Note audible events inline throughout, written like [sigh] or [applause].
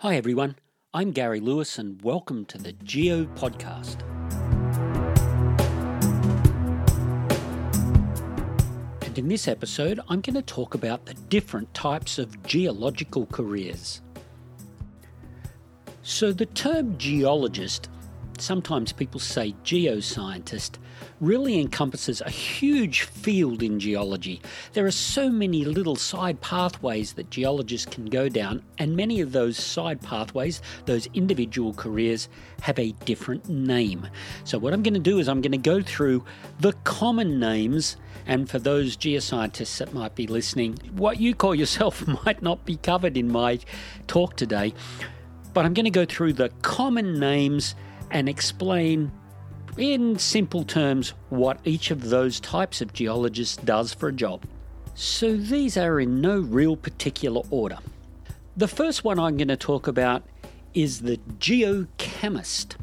Hi, everyone. I'm Gary Lewis, and welcome to the Geo Podcast. And in this episode, I'm going to talk about the different types of geological careers. So, the term geologist sometimes people say geoscientist, really encompasses a huge field in geology. There are so many little side pathways that geologists can go down, and many of those side pathways, those individual careers, have a different name. So, what I'm going to do is I'm going to go through the common names, and for those geoscientists that might be listening, what you call yourself [laughs] might not be covered in my talk today. But I'm going to go through the common names and explain in simple terms what each of those types of geologists does for a job. So these are in no real particular order. The first one I'm going to talk about is the geochemist.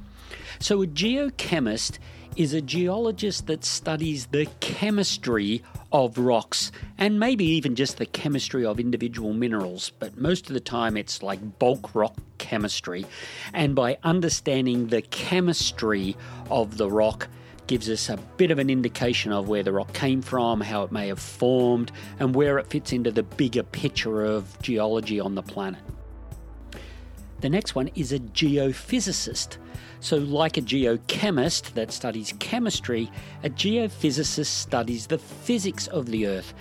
So, a geochemist is a geologist that studies the chemistry of rocks and maybe even just the chemistry of individual minerals, but most of the time it's like bulk rock chemistry. And by understanding the chemistry of the rock, gives us a bit of an indication of where the rock came from, how it may have formed, and where it fits into the bigger picture of geology on the planet. The next one is a geophysicist. So, like a geochemist that studies chemistry, a geophysicist studies the physics of the Earth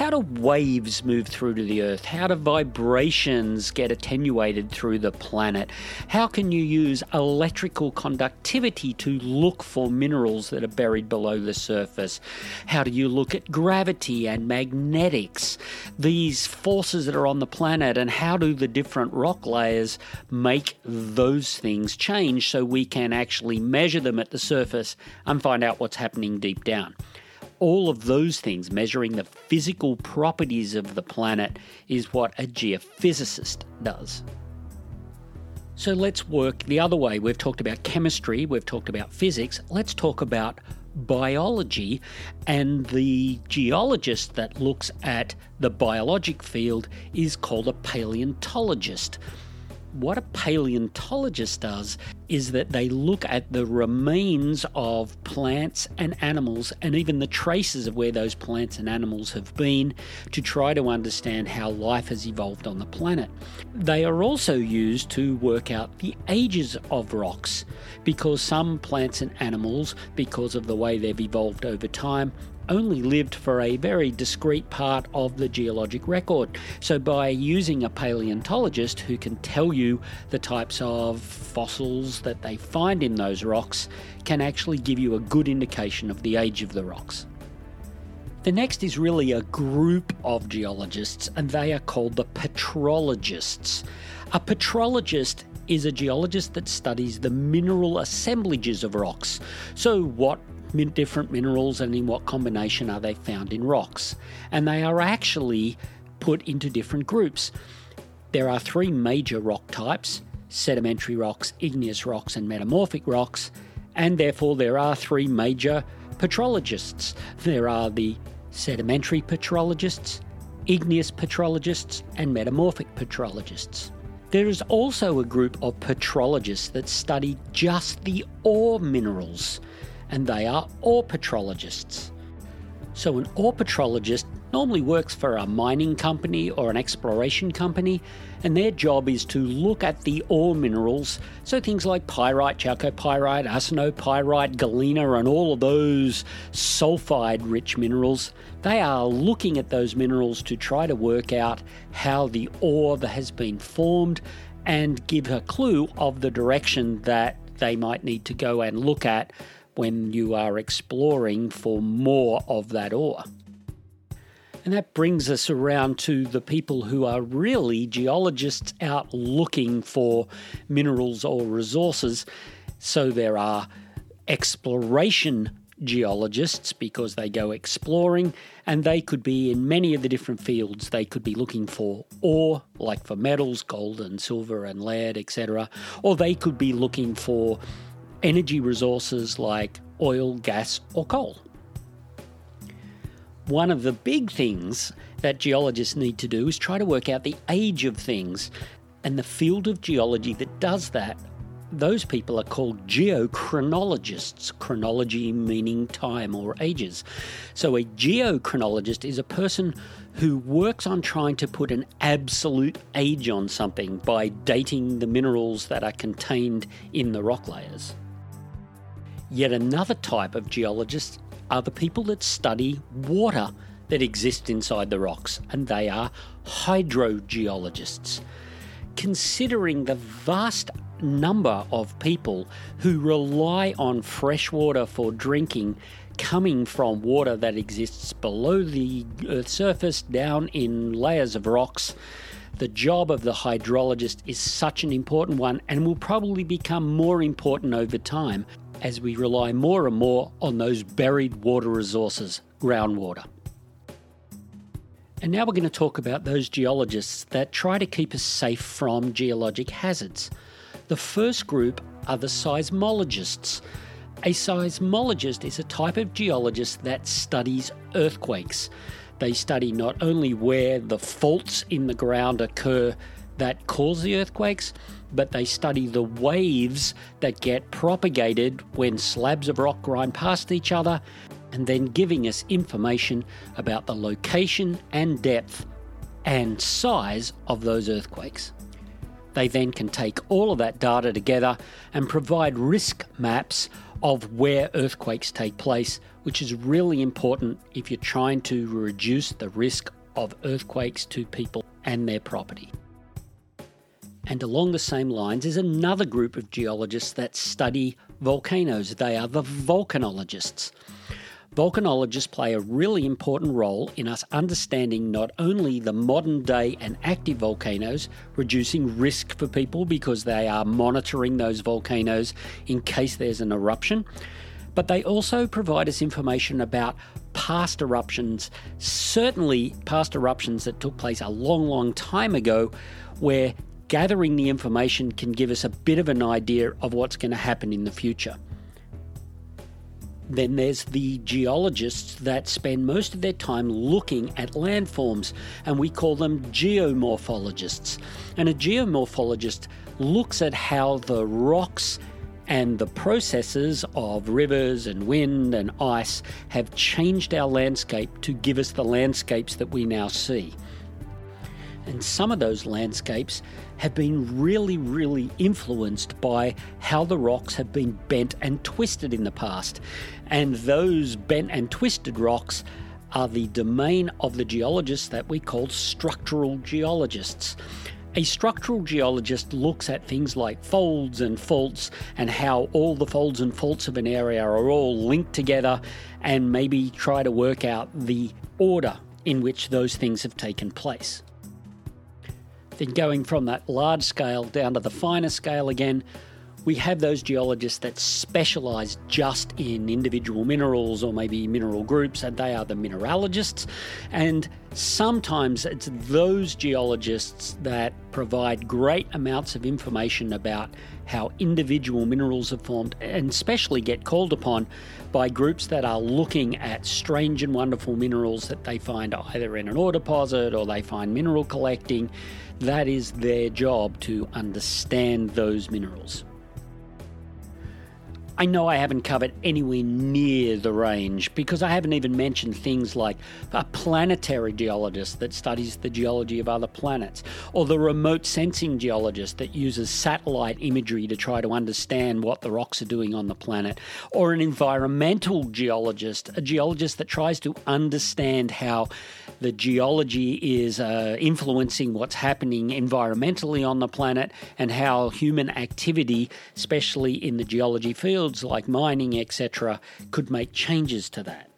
how do waves move through to the Earth? How do vibrations get attenuated through the planet? How can you use electrical conductivity to look for minerals that are buried below the surface? How do you look at gravity and magnetics? These forces that are on the planet, and how do the different rock layers make those things change so we can actually measure them at the surface and find out what's happening deep down? All of those things, measuring the physical properties of the planet, is what a geophysicist does. So let's work the other way. We've talked about chemistry, we've talked about physics. Let's talk about biology and the geologist that looks at the biologic field is called a paleontologist what a paleontologist does is that they look at the remains of plants and animals and even the traces of where those plants and animals have been to try to understand how life has evolved on the planet. They are also used to work out the ages of rocks because some plants and animals, because of the way they've evolved over time, only lived for a very discrete part of the geologic record. So, by using a paleontologist who can tell you the types of fossils that they find in those rocks, can actually give you a good indication of the age of the rocks. The next is really a group of geologists, and they are called the petrologists. A petrologist is a geologist that studies the mineral assemblages of rocks. So, what different minerals and in what combination are they found in rocks. And they are actually put into different groups. There are three major rock types sedimentary rocks, igneous rocks, and metamorphic rocks, and therefore there are three major petrologists. There are the sedimentary petrologists, igneous petrologists, and metamorphic petrologists. There is also a group of petrologists that study just the ore minerals and they are ore petrologists. So, an ore petrologist normally works for a mining company or an exploration company, and their job is to look at the ore minerals. So, things like pyrite, chalcopyrite, arsenopyrite, galena, and all of those sulfide rich minerals, they are looking at those minerals to try to work out how the ore has been formed and give a clue of the direction that they might need to go and look at when you are exploring for more of that ore. And that brings us around to the people who are really geologists out looking for minerals or resources. So there are exploration geologists because they go exploring and they could be in many of the different fields. They could be looking for ore, like for metals, gold and silver and lead, etc. Or they could be looking for energy resources like oil, gas, or coal. One of the big things that geologists need to do is try to work out the age of things. And the field of geology that does that, those people are called geochronologists, chronology meaning time or ages. So a geochronologist is a person who works on trying to put an absolute age on something by dating the minerals that are contained in the rock layers. Yet another type of geologist are the people that study water that exists inside the rocks, and they are hydrogeologists. Considering the vast number of people who rely on fresh water for drinking coming from water that exists below the Earth's surface down in layers of rocks. The job of the hydrologist is such an important one and will probably become more important over time as we rely more and more on those buried water resources, groundwater. And now we're going to talk about those geologists that try to keep us safe from geologic hazards. The first group are the seismologists. A seismologist is a type of geologist that studies earthquakes. They study not only where the faults in the ground occur that cause the earthquakes, but they study the waves that get propagated when slabs of rock grind past each other, and then giving us information about the location and depth and size of those earthquakes. They then can take all of that data together and provide risk maps of where earthquakes take place, which is really important if you're trying to reduce the risk of earthquakes to people and their property. And along the same lines is another group of geologists that study volcanoes. They are the volcanologists. Volcanologists play a really important role in us understanding not only the modern day and active volcanoes, reducing risk for people because they are monitoring those volcanoes in case there's an eruption, but they also provide us information about past eruptions, certainly past eruptions that took place a long, long time ago, where gathering the information can give us a bit of an idea of what's going to happen in the future. Then there's the geologists that spend most of their time looking at landforms, and we call them geomorphologists. And a geomorphologist looks at how the rocks and the processes of rivers and wind and ice have changed our landscape to give us the landscapes that we now see. And some of those landscapes have been really, really influenced by how the rocks have been bent and twisted in the past. And those bent and twisted rocks are the domain of the geologists that we call structural geologists. A structural geologist looks at things like folds and faults and how all the folds and faults of an area are all linked together and maybe try to work out the order in which those things have taken place. Then going from that large scale down to the finer scale again, we have those geologists that specialize just in individual minerals or maybe mineral groups, and they are the mineralogists. And sometimes it's those geologists that provide great amounts of information about how individual minerals are formed, and especially get called upon by groups that are looking at strange and wonderful minerals that they find either in an ore deposit or they find mineral collecting. That is their job to understand those minerals. I know I haven't covered anywhere near the range because I haven't even mentioned things like a planetary geologist that studies the geology of other planets, or the remote sensing geologist that uses satellite imagery to try to understand what the rocks are doing on the planet, or an environmental geologist, a geologist that tries to understand how the geology is uh, influencing what's happening environmentally on the planet and how human activity, especially in the geology fields like mining, etc., could make changes to that.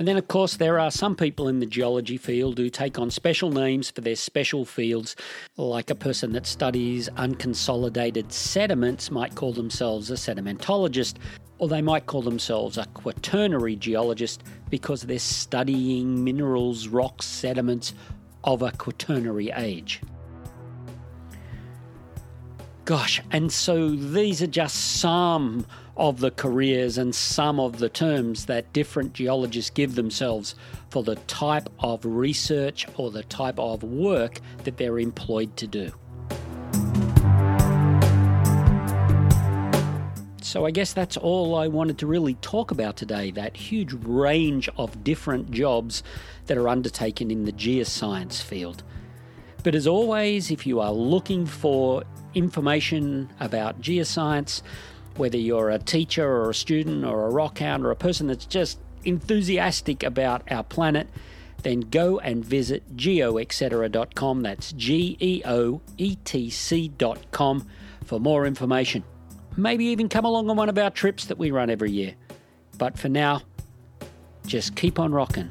And then, of course, there are some people in the geology field who take on special names for their special fields, like a person that studies unconsolidated sediments might call themselves a sedimentologist, or they might call themselves a quaternary geologist because they're studying minerals, rocks, sediments of a quaternary age. Gosh, and so these are just some of the careers and some of the terms that different geologists give themselves for the type of research or the type of work that they're employed to do. So, I guess that's all I wanted to really talk about today that huge range of different jobs that are undertaken in the geoscience field. But as always, if you are looking for information about geoscience, whether you're a teacher or a student or a rockhound or a person that's just enthusiastic about our planet, then go and visit geoetcetera.com. That's G E O E T C.com for more information. Maybe even come along on one of our trips that we run every year. But for now, just keep on rocking.